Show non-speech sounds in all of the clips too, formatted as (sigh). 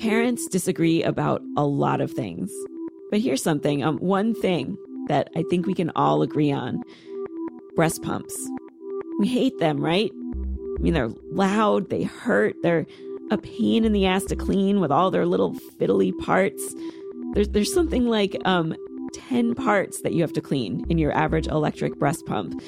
Parents disagree about a lot of things. But here's something um, one thing that I think we can all agree on breast pumps. We hate them, right? I mean, they're loud, they hurt, they're a pain in the ass to clean with all their little fiddly parts. There's, there's something like um, 10 parts that you have to clean in your average electric breast pump.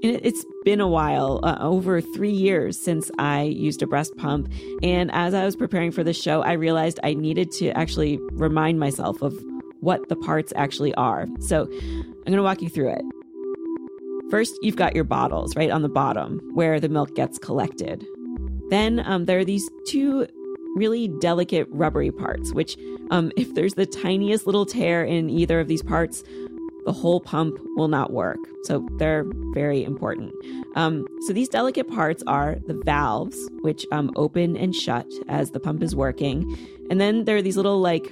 It's been a while, uh, over three years since I used a breast pump. And as I was preparing for the show, I realized I needed to actually remind myself of what the parts actually are. So I'm going to walk you through it. First, you've got your bottles right on the bottom where the milk gets collected. Then um, there are these two really delicate rubbery parts, which, um, (laughs) if there's the tiniest little tear in either of these parts, the whole pump will not work. So they're very important. Um, so these delicate parts are the valves, which um, open and shut as the pump is working. And then there are these little like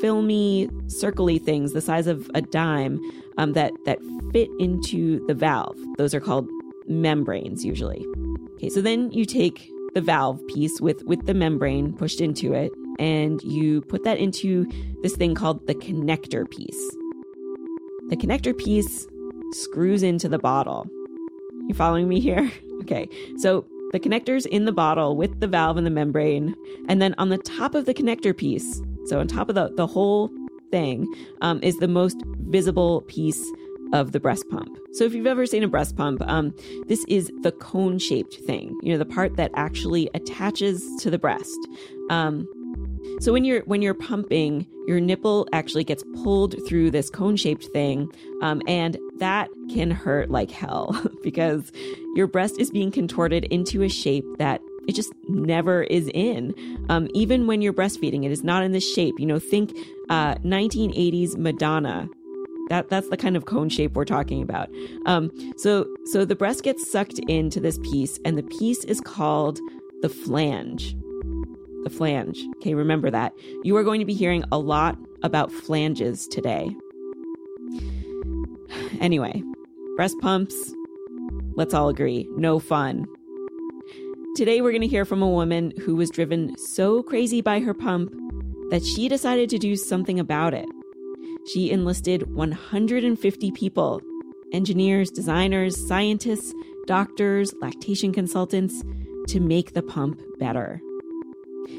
filmy, circly things the size of a dime um, that that fit into the valve. Those are called membranes usually. Okay, so then you take the valve piece with with the membrane pushed into it, and you put that into this thing called the connector piece. The connector piece screws into the bottle. You following me here? (laughs) Okay, so the connector's in the bottle with the valve and the membrane, and then on the top of the connector piece, so on top of the, the whole thing, um, is the most visible piece of the breast pump. So if you've ever seen a breast pump, um, this is the cone shaped thing, you know, the part that actually attaches to the breast. Um, so when you're when you're pumping, your nipple actually gets pulled through this cone-shaped thing, um, and that can hurt like hell (laughs) because your breast is being contorted into a shape that it just never is in. Um, even when you're breastfeeding, it is not in this shape. You know, think uh, 1980s Madonna. That that's the kind of cone shape we're talking about. Um, so so the breast gets sucked into this piece, and the piece is called the flange the flange. Okay, remember that. You are going to be hearing a lot about flanges today. (sighs) Anyway, breast pumps, let's all agree, no fun. Today, we're going to hear from a woman who was driven so crazy by her pump that she decided to do something about it. She enlisted 150 people engineers, designers, scientists, doctors, lactation consultants to make the pump better.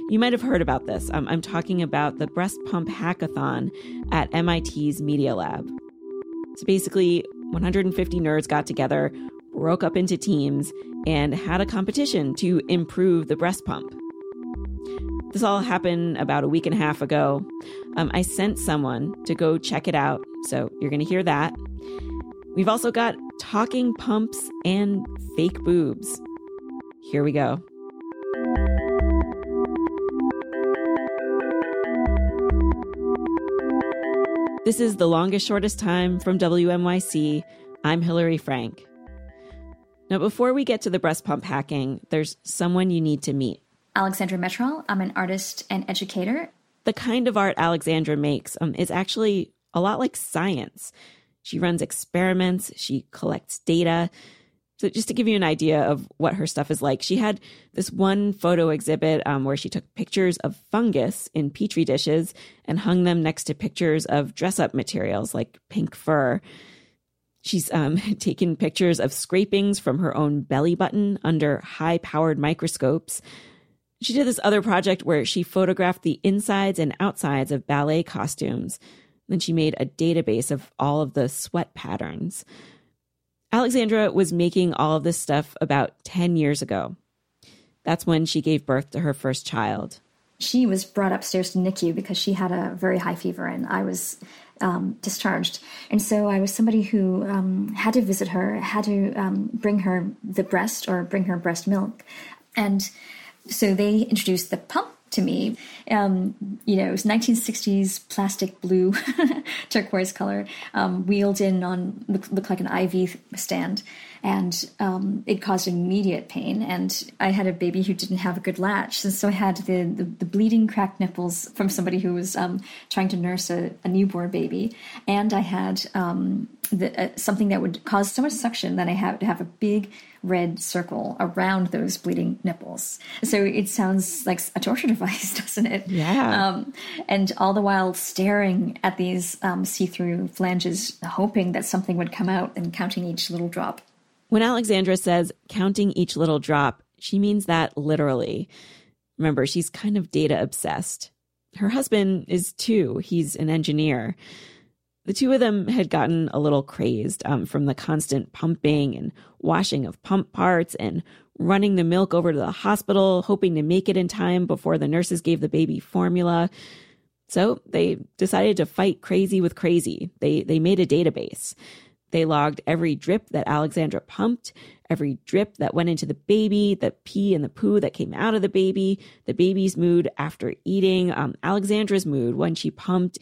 You might have heard about this. Um, I'm talking about the breast pump hackathon at MIT's Media Lab. So basically, 150 nerds got together, broke up into teams, and had a competition to improve the breast pump. This all happened about a week and a half ago. Um, I sent someone to go check it out, so you're going to hear that. We've also got talking pumps and fake boobs. Here we go. This is The Longest Shortest Time from WNYC. I'm Hillary Frank. Now, before we get to the breast pump hacking, there's someone you need to meet. Alexandra Metral. I'm an artist and educator. The kind of art Alexandra makes um, is actually a lot like science. She runs experiments, she collects data, so, just to give you an idea of what her stuff is like, she had this one photo exhibit um, where she took pictures of fungus in petri dishes and hung them next to pictures of dress up materials like pink fur. She's um, (laughs) taken pictures of scrapings from her own belly button under high powered microscopes. She did this other project where she photographed the insides and outsides of ballet costumes. Then she made a database of all of the sweat patterns. Alexandra was making all of this stuff about 10 years ago. That's when she gave birth to her first child. She was brought upstairs to NICU because she had a very high fever, and I was um, discharged. And so I was somebody who um, had to visit her, had to um, bring her the breast or bring her breast milk. And so they introduced the pump to me. Um, you know, it was 1960s plastic blue, (laughs) turquoise color, um, wheeled in on looked, looked, like an IV stand, and um, it caused immediate pain. And I had a baby who didn't have a good latch, and so I had the the, the bleeding, cracked nipples from somebody who was um, trying to nurse a, a, newborn baby, and I had um, the, uh, something that would cause so much suction that I have to have a big red circle around those bleeding nipples. So it sounds like a torture (laughs) device, doesn't it? Yeah. Um, and all the while staring at these um, see through flanges, hoping that something would come out and counting each little drop. When Alexandra says counting each little drop, she means that literally. Remember, she's kind of data obsessed. Her husband is too. He's an engineer. The two of them had gotten a little crazed um, from the constant pumping and washing of pump parts and running the milk over to the hospital, hoping to make it in time before the nurses gave the baby formula. So they decided to fight crazy with crazy. They, they made a database. They logged every drip that Alexandra pumped, every drip that went into the baby, the pee and the poo that came out of the baby, the baby's mood after eating, um, Alexandra's mood when she pumped.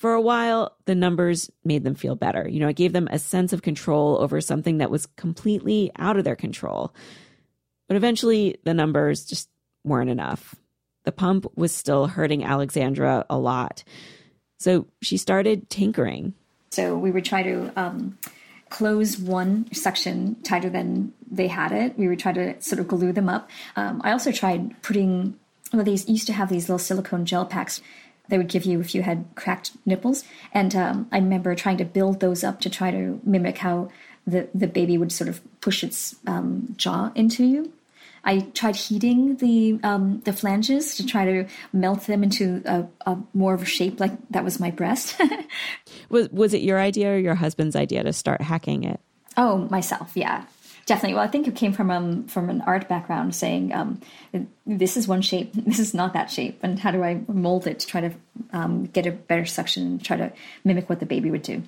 For a while, the numbers made them feel better. You know, it gave them a sense of control over something that was completely out of their control. But eventually, the numbers just weren't enough. The pump was still hurting Alexandra a lot. So she started tinkering. So we would try to um, close one section tighter than they had it. We would try to sort of glue them up. Um, I also tried putting, well, these used to have these little silicone gel packs they would give you if you had cracked nipples. And um, I remember trying to build those up to try to mimic how the, the baby would sort of push its um, jaw into you. I tried heating the um, the flanges to try to melt them into a, a, more of a shape like that was my breast. (laughs) was was it your idea or your husband's idea to start hacking it? Oh, myself, yeah definitely. Well, I think it came from um, from an art background, saying um, this is one shape, (laughs) this is not that shape, and how do I mold it to try to um, get a better suction and try to mimic what the baby would do.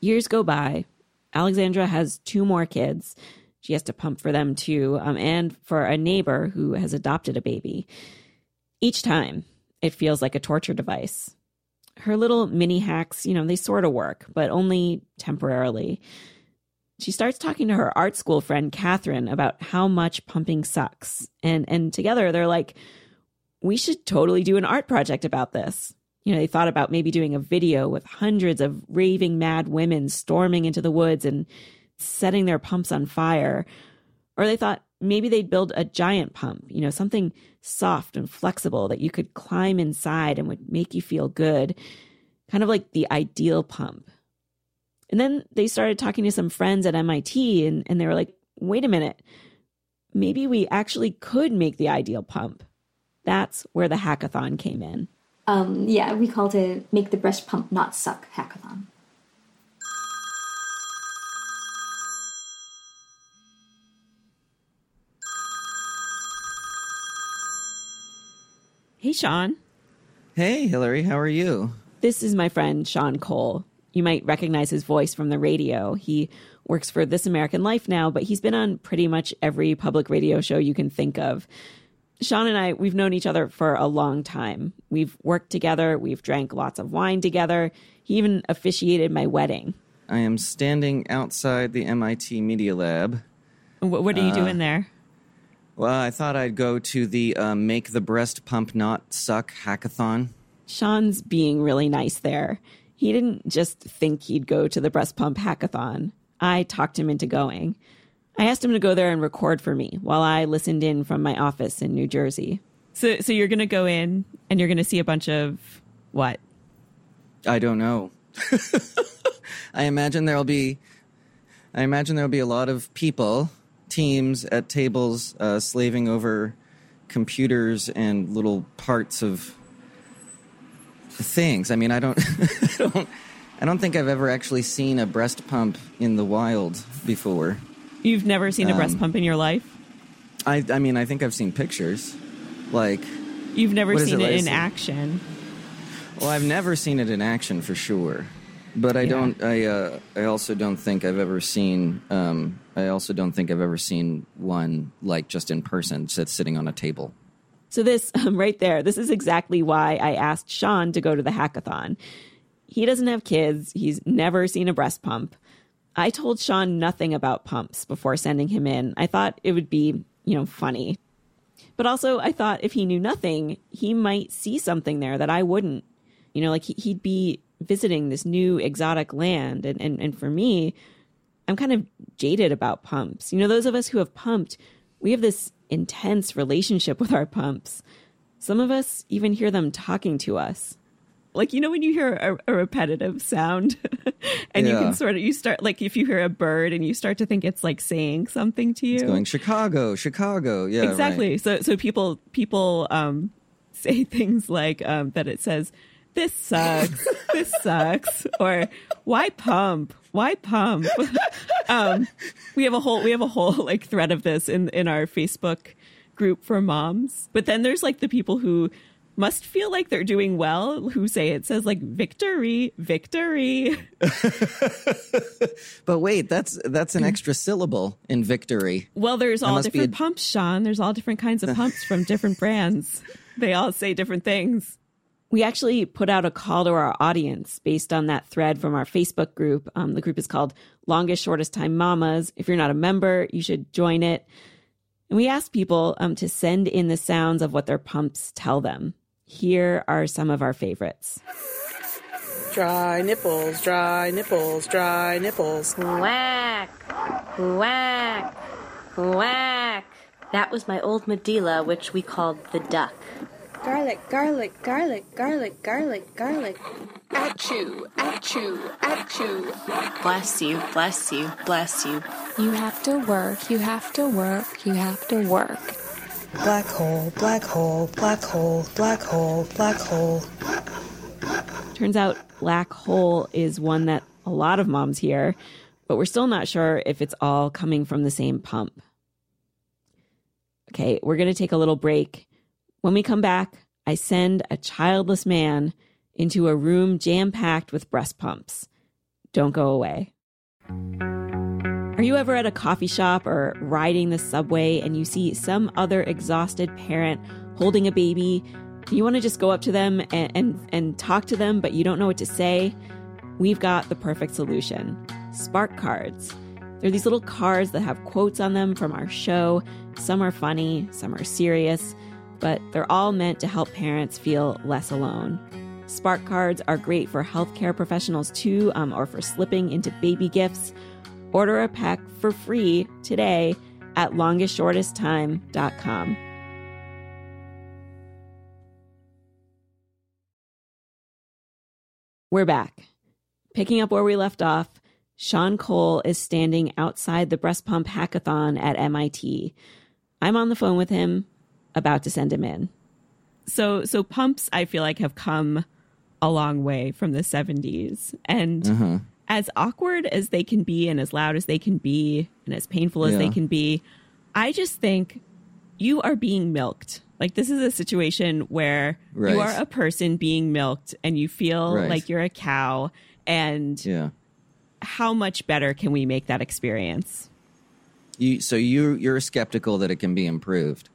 Years go by. Alexandra has two more kids. She has to pump for them too, um, and for a neighbor who has adopted a baby. Each time, it feels like a torture device. Her little mini hacks, you know, they sort of work, but only temporarily she starts talking to her art school friend Catherine about how much pumping sucks. And and together they're like, we should totally do an art project about this. You know, they thought about maybe doing a video with hundreds of raving mad women storming into the woods and setting their pumps on fire. Or they thought maybe they'd build a giant pump, you know, something soft and flexible that you could climb inside and would make you feel good. Kind of like the ideal pump and then they started talking to some friends at MIT and, and they were like, wait a minute, maybe we actually could make the ideal pump. That's where the hackathon came in. Um, yeah, we called it Make the Breast Pump Not Suck Hackathon. Hey, Sean. Hey, Hillary, how are you? This is my friend Sean Cole. You might recognize his voice from the radio. He works for This American Life now, but he's been on pretty much every public radio show you can think of. Sean and I, we've known each other for a long time. We've worked together, we've drank lots of wine together. He even officiated my wedding. I am standing outside the MIT Media Lab. What, what are you uh, doing there? Well, I thought I'd go to the uh, Make the Breast Pump Not Suck hackathon. Sean's being really nice there. He didn't just think he'd go to the breast pump hackathon. I talked him into going. I asked him to go there and record for me while I listened in from my office in New Jersey. So, so you're going to go in and you're going to see a bunch of what? I don't know. (laughs) I imagine there'll be, I imagine there'll be a lot of people, teams at tables, uh, slaving over computers and little parts of things. I mean, I don't, (laughs) I don't, I don't think I've ever actually seen a breast pump in the wild before. You've never seen a breast um, pump in your life? I, I mean, I think I've seen pictures. Like, you've never seen it, it in action. Well, I've never seen it in action for sure, but I yeah. don't. I uh, I also don't think I've ever seen. Um, I also don't think I've ever seen one like just in person, sitting on a table. So, this (laughs) um, right there, this is exactly why I asked Sean to go to the hackathon. He doesn't have kids, he's never seen a breast pump. I told Sean nothing about pumps before sending him in. I thought it would be, you know, funny. But also, I thought if he knew nothing, he might see something there that I wouldn't. You know, like he'd be visiting this new exotic land. And, and, and for me, I'm kind of jaded about pumps. You know, those of us who have pumped, we have this intense relationship with our pumps. Some of us even hear them talking to us. Like, you know, when you hear a, a repetitive sound (laughs) and you can sort of, you start, like, if you hear a bird and you start to think it's like saying something to you. It's going Chicago, Chicago. Yeah, right. exactly. So, so people, people, um, (laughs) say things like, um, that it says, this sucks, this sucks, or why pump? Why pump? (laughs) um, we have a whole, we have a whole like thread of this in, in our Facebook group for moms. But then there's like the people who must feel like they're doing well who say it says like victory, victory. (laughs) But wait, that's that's an extra syllable in victory. Well, there's all different a- pumps, Sean. There's all different kinds of pumps from different (laughs) brands. They all say different things. We actually put out a call to our audience based on that thread from our Facebook group. Um, the group is called Longest Shortest Time Mamas. If you're not a member, you should join it. And we asked people um, to send in the sounds of what their pumps tell them. Here are some of our favorites. Dry nipples, dry nipples, dry nipples. Whack, whack, whack. That was my old Medela, which we called the duck. Garlic, garlic, garlic, garlic, garlic, garlic. Achoo, achoo, achoo. Bless you, bless you, bless you. You have to work, you have to work, you have to work. Black hole, black hole, black hole, black hole, black hole. Turns out black hole is one that a lot of moms hear, but we're still not sure if it's all coming from the same pump. Okay, we're going to take a little break. When we come back, I send a childless man into a room jam packed with breast pumps. Don't go away. Are you ever at a coffee shop or riding the subway and you see some other exhausted parent holding a baby? You want to just go up to them and, and, and talk to them, but you don't know what to say? We've got the perfect solution Spark Cards. They're these little cards that have quotes on them from our show. Some are funny, some are serious, but they're all meant to help parents feel less alone. Spark cards are great for healthcare professionals too, um, or for slipping into baby gifts. Order a pack for free today at longestshortesttime.com. We're back. Picking up where we left off, Sean Cole is standing outside the breast pump hackathon at MIT. I'm on the phone with him, about to send him in. So, so pumps, I feel like have come a long way from the 70s, and mm-hmm. as awkward as they can be, and as loud as they can be, and as painful as they can be, I just think you are being milked. Like this is a situation where Right. you are a person being milked, and you feel Right. like you're a cow, and Yeah. how much better can we make that experience? You so you you're skeptical that it can be improved.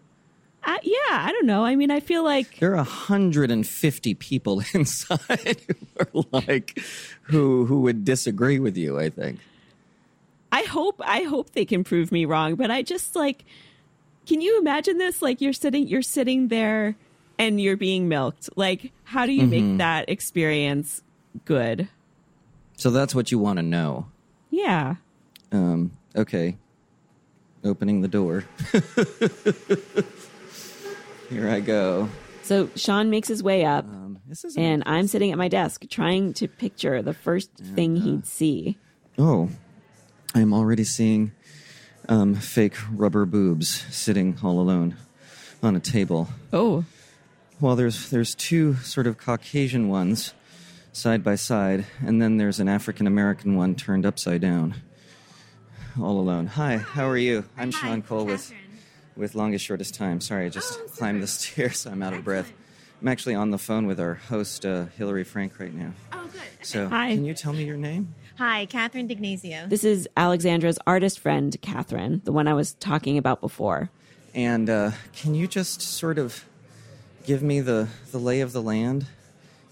Uh, yeah, I don't know. I mean, I feel like There are 150 people (laughs) inside who are like who who would disagree with you, I think. I hope I hope they can prove me wrong, but I just like can you imagine this? Like you're sitting you're sitting there and you're being milked. Like how do you make that experience good? So that's what you want to know. Yeah. Um, okay. Opening the door. (laughs) Here I go. So Sean makes his way up Um, this is and I'm sitting at my desk trying to picture the first thing he'd see. Oh, I'm already seeing um, fake rubber boobs sitting all alone on a table. Oh. Well, there's there's two sort of Caucasian ones side by side, and then there's an African American one turned upside down, all alone. Hi, how are you? I'm Sean Cole with with longest shortest time. Sorry, I just climbed the stairs. I'm out of breath. I'm actually on the phone with our host uh, Hillary Frank right now. Oh, good. So, Hi. can you tell me your name? Hi, Catherine D'Ignazio. This is Alexandra's artist friend, Catherine, the one I was talking about before. And uh, can you just sort of give me the, the lay of the land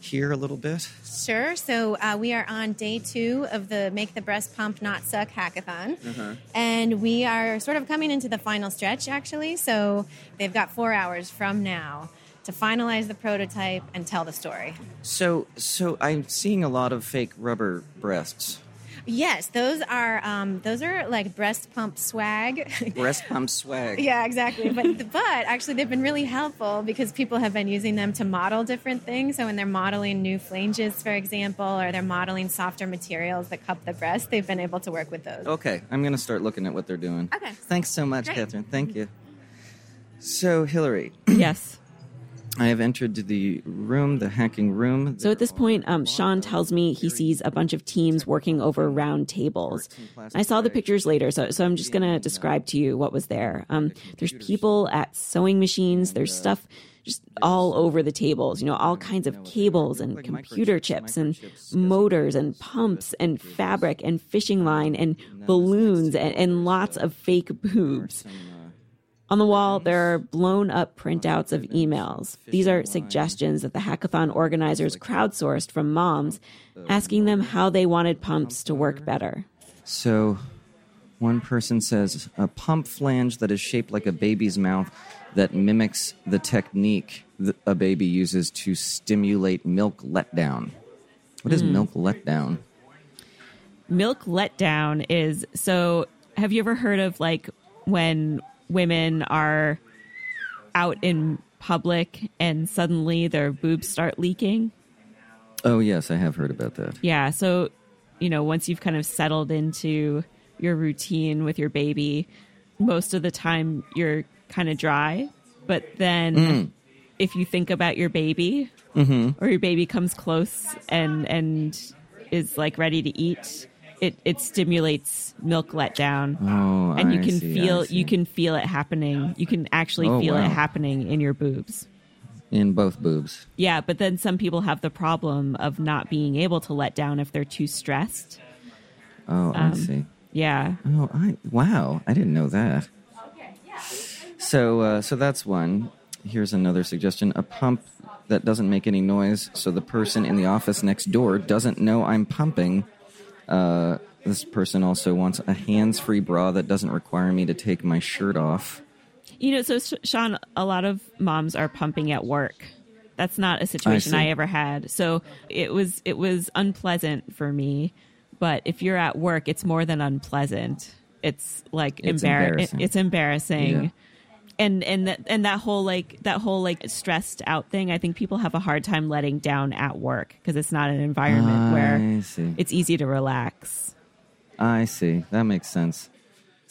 here a little bit? Sure. So uh, we are on day two of the Make the Breast Pump Not Suck hackathon. And we are sort of coming into the final stretch, actually. So they've got four hours from now to finalize the prototype and tell the story. So, so I'm seeing a lot of fake rubber breasts. Yes, those are um, those are like breast pump swag. (laughs) Breast pump swag. yeah, exactly. But but actually, they've been really helpful because people have been using them to model different things. So when they're modeling new flanges, for example, or they're modeling softer materials that cup the breast, they've been able to work with those. Okay, I'm going to start looking at what they're doing. Okay. Thanks so much, Great. Catherine. Thank you. So, Hillary, yes. (clears throat) I have entered the room, the hacking room. So at this point, um, Sean tells me he sees a bunch of teams working over round tables. I saw the pictures later, so, so I'm just going to describe to you what was there. Um, there's people at sewing machines, there's stuff just all over the tables, you know, all kinds of cables and computer chips and motors and pumps and fabric and fishing line and balloons and, and lots of fake boobs. On the wall, there are blown up printouts of emails. These are suggestions that the hackathon organizers crowdsourced from moms, asking them how they wanted pumps to work better. So, one person says a pump flange that is shaped like a baby's mouth that mimics the technique that a baby uses to stimulate milk letdown. What is hmm. milk letdown? Milk letdown is so. Have you ever heard of like when women are out in public and suddenly their boobs start leaking? Oh, yes, I have heard about that. Yeah. So, you know, once you've kind of settled into your routine with your baby, most of the time you're kind of dry. But then mm. if you think about your baby mm-hmm. or your baby comes close and, and is like ready to eat, it, it stimulates milk letdown. Oh, and you I can see, feel you can feel it happening. You can actually Oh, feel wow. it happening in your boobs. in both boobs. Yeah, but then some people have the problem of not being able to let down if they're too stressed. Oh, I see. Yeah. Oh, I wow! I didn't know that. So, uh, so that's one. Here's another suggestion: a pump that doesn't make any noise, so the person in the office next door doesn't know I'm pumping. Uh, this person also wants a hands-free bra that doesn't require me to take my shirt off. You know, so Sean, a lot of moms are pumping at work. That's not a situation see. I, ever had. So it was it was unpleasant for me. But if you're at work, it's more than unpleasant. It's like It's embar- embarrassing. It's embarrassing. Yeah. And and that and that whole like that whole like stressed out thing. I think people have a hard time letting down at work because it's not an environment where see. it's easy to relax. I see. That makes sense.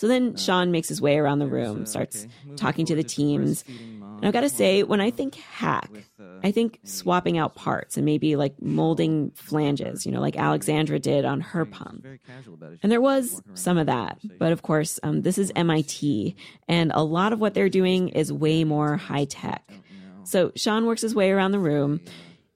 So then Sean makes his way around the room, starts talking to the teams. And I've got to say, when I think hack, I think swapping out parts and maybe like molding flanges, you know, like Alexandra did on her pump. And there was some of that. But of course, um, this is MIT, and a lot of what they're doing is way more high tech. So Sean works his way around the room.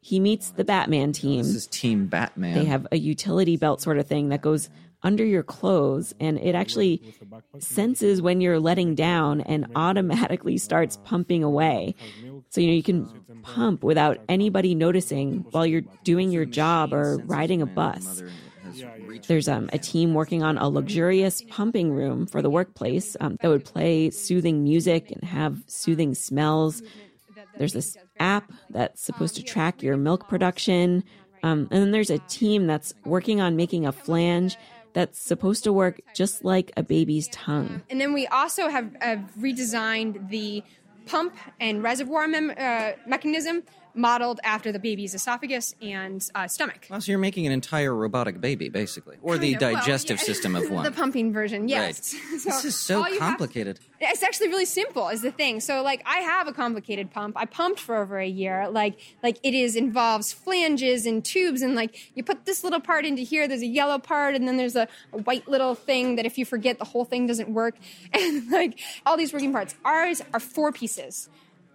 He meets the Batman team. This is Team Batman. They have a utility belt sort of thing that goes under your clothes and it actually senses when you're letting down and automatically starts pumping away. So, you know, you can pump without anybody noticing while you're doing your job or riding a bus. There's um, a team working on a luxurious pumping room for the workplace um, that would play soothing music and have soothing smells. There's this app that's supposed to track your milk production. Um, and then there's a team that's working on making a flange that's supposed to work just like a baby's tongue. And then we also have, have redesigned the pump and reservoir mem- uh, mechanism modeled after the baby's esophagus and uh, stomach. Oh, so you're making an entire robotic baby, basically, or the Kind of. Well, digestive yeah. system of (laughs) one. the pumping version, yes. (laughs) this is so all you have- complicated. it's actually really simple is the thing so like i have a complicated pump i pumped for over a year like like it is involves flanges and tubes and like you put this little part into here there's a yellow part and then there's a, a white little thing that if you forget the whole thing doesn't work (laughs) and like all these working parts ours are four pieces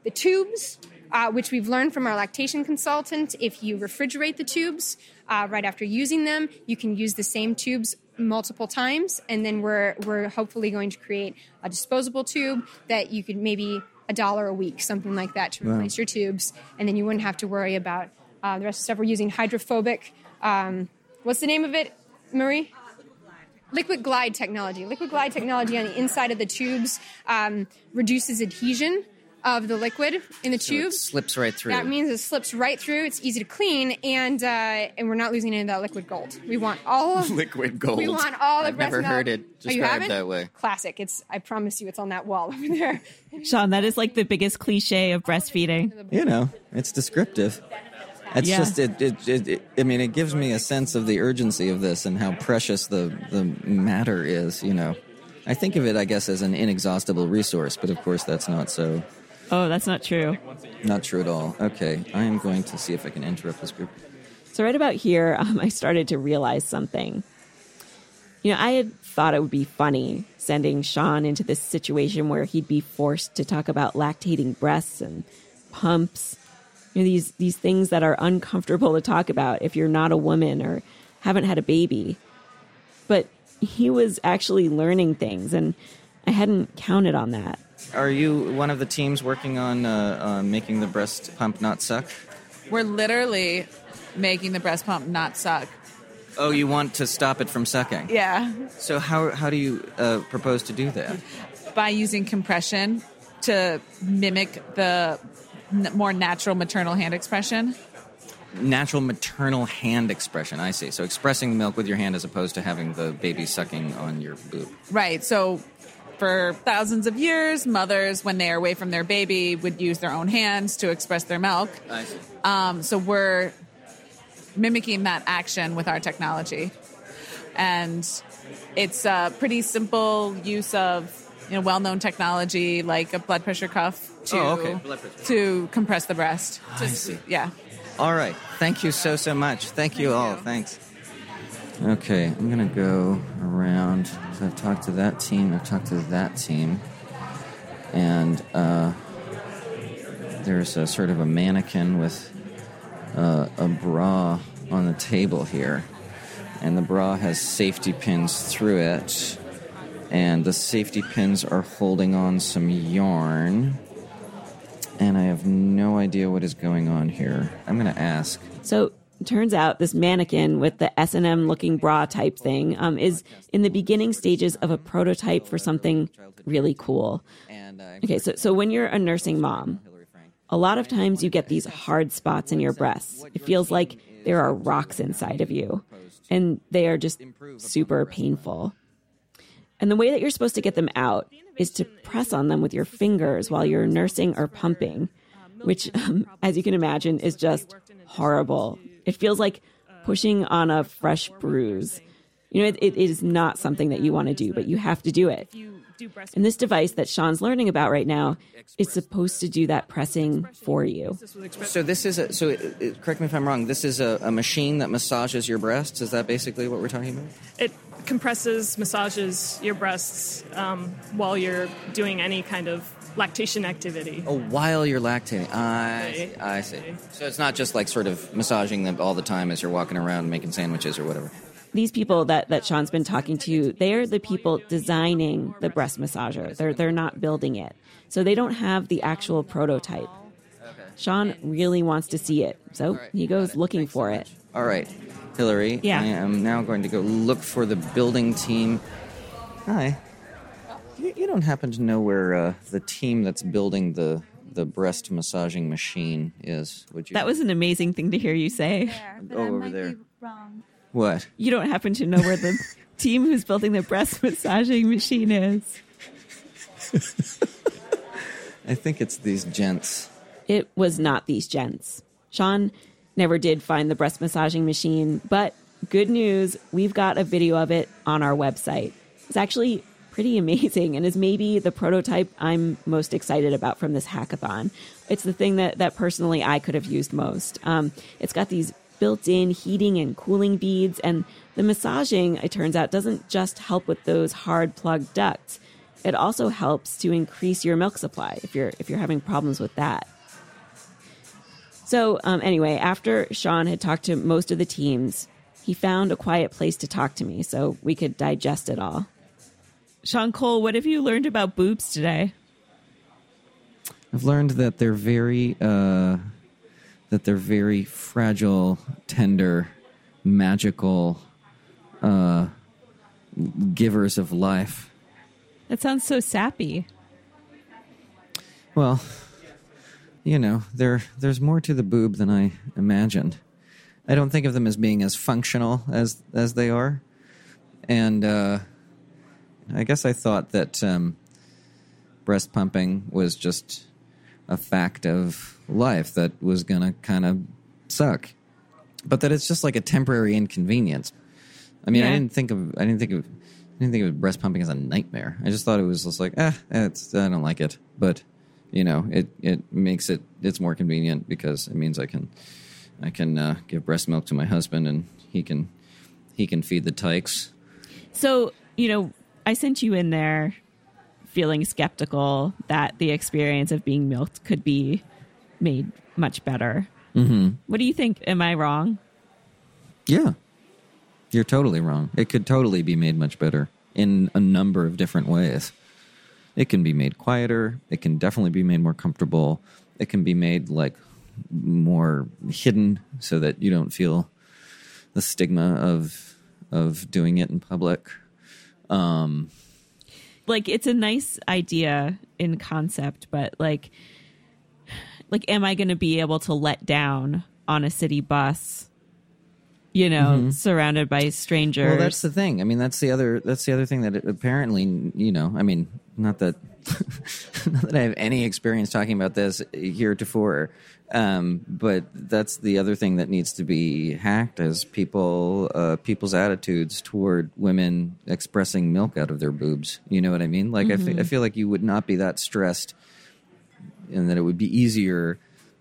the tubes uh, which we've learned from our lactation consultant. If you refrigerate the tubes uh, right after using them you can use the same tubes multiple times and then we're we're hopefully going to create a disposable tube that you could maybe a dollar a week something like that to replace your tubes and then you wouldn't have to worry about uh, the rest of the stuff. We're using hydrophobic um, what's the name of it marie? LiquiGlide technology. LiquiGlide technology on the inside of the tubes um, reduces adhesion of the liquid in the So it tube. slips right through. That means it slips right through. It's easy to clean, and uh, and we're not losing any of that liquid gold. We want all of (laughs) liquid gold. We want all the I've breast never milk. heard it Oh, described haven't? that way. Classic. It's. I promise you, it's on that wall (laughs) over there. Sean, that is like the biggest cliche of breastfeeding. You know, it's descriptive. It's Yeah. just it, it, it, it. I mean, it gives me a sense of the urgency of this and how precious the the matter is. You know, I think of it, I guess, as an inexhaustible resource, but of course, that's not so. Oh, that's not true. Not true at all. Okay, I am going to see if I can interrupt this group. So, right about here, (laughs) um, I started to realize something. You know, I had thought it would be funny sending Sean into this situation where he'd be forced to talk about lactating breasts and pumps. You know, these these things that are uncomfortable to talk about if you're not a woman or haven't had a baby. But he was actually learning things, and I hadn't counted on that. Are you one of the teams working on uh, uh, making the breast pump not suck? We're literally making the breast pump not suck. Oh, you want to stop it from sucking? Yeah. So how how do you uh, propose to do that? By using compression to mimic the n- more natural maternal hand expression. Natural maternal hand expression. I see. So expressing the milk with your hand as opposed to having the baby sucking on your boob. Right. So for thousands of years, mothers, when they are away from their baby, would use their own hands to express their milk. I see. Um, so we're mimicking that action with our technology. And it's a pretty simple use of you know, well-known technology like a blood pressure cuff to Oh, okay. Pressure. to compress the breast. I see. Yeah. All right. Thank you so so much. Thank, you all. Thanks. Okay, I'm gonna go around. So I've talked to that team. I've talked to that team, and uh, there's a sort of a mannequin with uh, a bra on the table here, and the bra has safety pins through it, and the safety pins are holding on some yarn and I have no idea what is going on here. I'm to ask. So turns out this mannequin with the S and M looking bra type thing um, is in the beginning stages of a prototype for something really cool. Okay, so so when you're a nursing mom, a lot of times you get these hard spots in your breasts. It feels like there are rocks inside of you, and they are just super painful. And the way that you're supposed to get them out is to press on them with your fingers while you're nursing or pumping, which, (laughs) um, as you can imagine, is just horrible. It feels like pushing on a fresh bruise. You know, it, it is not something that you want to do, but you have to do it. And this device that Sean's learning about right now is supposed to do that pressing for you. So this is a. So it, it- correct me if I'm wrong. This is a, a machine that massages your breasts. Is that basically what we're talking about? It compresses, massages your breasts um, while you're doing any kind of lactation activity. Oh, while you're lactating. I see. I see. So it's not just like sort of massaging them all the time as you're walking around making sandwiches or whatever. These people that, that Sean's been talking to, they're the people designing the breast massager. They're, they're not building it. So they don't have the actual prototype. Sean really wants to see it, so he goes looking for it. All right, Hillary. Yeah. I am now going to go look for the building team. Hi. You, you don't happen to know where uh, the team that's building the the breast massaging machine is, would you? That was an amazing thing to hear you say. oh, over there. wrong. What? You don't happen to know where the (laughs) team who's building the breast massaging machine is. I think it's these gents. It was not these gents. Sean never did find the breast massaging machine, but good news, we've got a video of it on our website. It's actually pretty amazing and is maybe the prototype I'm most excited about from this hackathon. It's the thing that, that personally I could have used most. Um, it's got these built in heating and cooling beads, and the massaging, it turns out, doesn't just help with those hard plugged ducts. It also helps to increase your milk supply if you're if you're having problems with that. So, um, anyway, after Sean had talked to most of the teams, he found a quiet place to talk to me so we could digest it all. Sean Cole, what have you learned about boobs today? I've learned that they're very uh, that they're very fragile, tender, magical uh, givers of life. That sounds so sappy. Well, you know, there there's more to the boob than I imagined. I don't think of them as being as functional as as they are, and uh, I guess I thought that um, breast pumping was just a fact of life that was gonna kind of suck, but that it's just like a temporary inconvenience. I mean, I didn't think of I didn't think of I didn't think of breast pumping as a nightmare. I just thought it was just like, ah, it's I don't like it, but you know, it it makes it it's more convenient because it means I can I can uh, give breast milk to my husband and he can he can feed the tykes. So, you know, I sent you in there feeling skeptical that the experience of being milked could be made much better. Mm-hmm. What do you think? Am I wrong? Yeah, you're totally wrong. It could totally be made much better in a number of different ways. It can be made quieter. It can definitely be made more comfortable. It can be made like more hidden so that you don't feel the stigma of of doing it in public. Um, Like it's a nice idea in concept, but like like am I going to be able to let down on a city bus? You know, Mhm. surrounded by strangers. Well, that's the thing. I mean, that's the other. That's the other thing that it, apparently, you know. I mean, not that, (laughs) not that I have any experience talking about this heretofore, um, but that's the other thing that needs to be hacked is people, uh, people's attitudes toward women expressing milk out of their boobs. You know what I mean? Like, I fe- Mhm. I feel like you would not be that stressed, and that it would be easier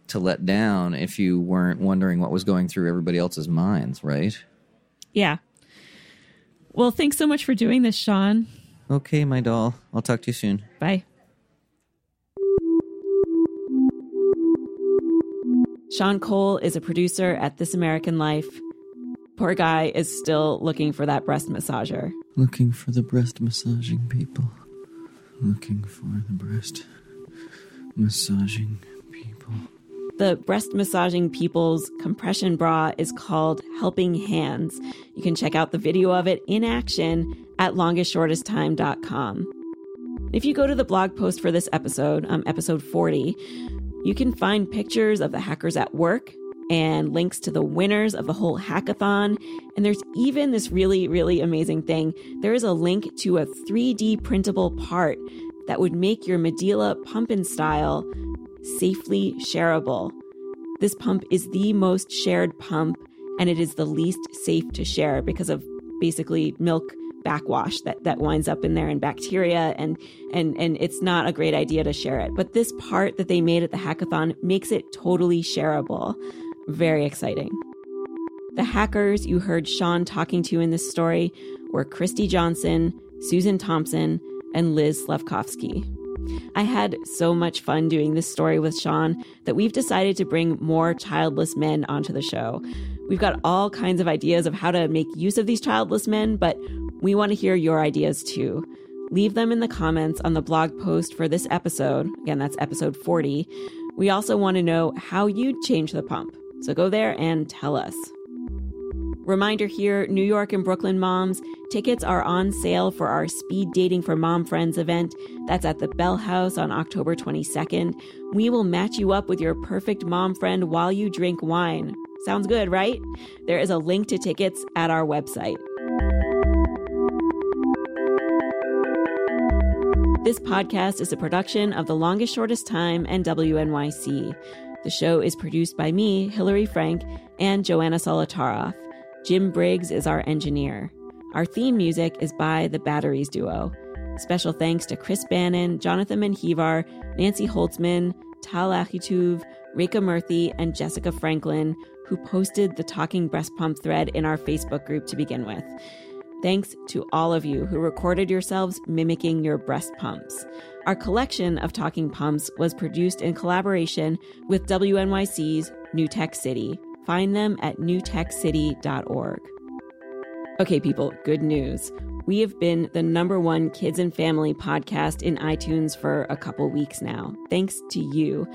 to let down if you weren't wondering what was going through everybody else's minds, right? Yeah. Well, thanks so much for doing this, Sean. Okay, my doll. I'll talk to you soon. Bye. Sean Cole is a producer at This American Life. Poor guy is still looking for that breast massager. Looking for the breast massaging people. Looking for the breast massaging people. The breast massaging people's compression bra is called Helping Hands. You can check out the video of it in action at longestshortesttime.com. If you go to the blog post for this episode, um, episode 40, you can find pictures of the hackers at work and links to the winners of the whole hackathon. And there's even this really, really amazing thing. There is a link to a 3D printable part that would make your Medela Pump In Style safely shareable. This pump is the most shared pump, and it is the least safe to share because of basically milk backwash that, that winds up in there and bacteria and and and it's not a great idea to share it. But this part that they made at the hackathon makes it totally shareable. Very exciting. The hackers you heard Sean talking to in this story were Christy Johnson, Susan Thompson, and Liz Slavkovsky. I had so much fun doing this story with Sean that we've decided to bring more childless men onto the show. We've got all kinds of ideas of how to make use of these childless men, but we want to hear your ideas too. Leave them in the comments on the blog post for this episode. Again, that's episode 40. We also want to know how you'd change the pump. So go there and tell us. Reminder here New York and Brooklyn moms, tickets are on sale for our Speed Dating for Mom Friends event. That's at the Bell House on October 22nd. We will match you up with your perfect mom friend while you drink wine. Sounds good, right? There is a link to tickets at our website. This podcast is a production of The Longest Shortest Time and WNYC. The show is produced by me, Hillary Frank, and Joanna Solotaroff. Jim Briggs is our engineer. Our theme music is by the Batteries Duo. Special thanks to Chris Bannon, Jonathan Menjivar, Nancy Holtzman, Tal Achituv, Reka Murthy, and Jessica Franklin, who posted the Talking Breast Pump thread in our Facebook group to begin with. Thanks to all of you who recorded yourselves mimicking your breast pumps. Our collection of talking pumps was produced in collaboration with WNYC's New Tech City. Find them at newtechcity.org. Okay, people, good news. We have been the number one kids and family podcast in iTunes for a couple weeks now, thanks to you.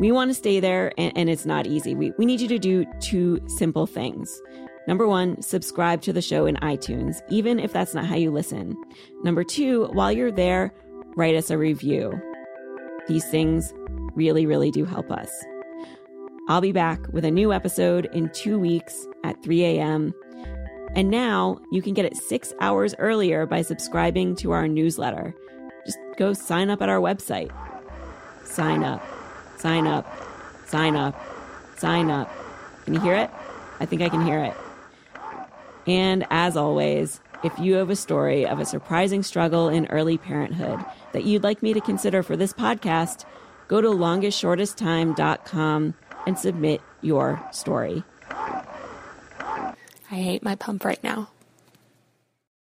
We want to stay there, and, and it's not easy. We, we need you to do two simple things. Number one, subscribe to the show in iTunes, even if that's not how you listen. Number two, while you're there, write us a review. These things really, really do help us. I'll be back with a new episode in two weeks at 3 a.m. And now you can get it six hours earlier by subscribing to our newsletter. Just go sign up at our website. Sign up, sign up, sign up, sign up. Can you hear it? I think I can hear it. And as always, if you have a story of a surprising struggle in early parenthood that you'd like me to consider for this podcast, go to longestshortesttime.com and submit your story. I hate my pump right now.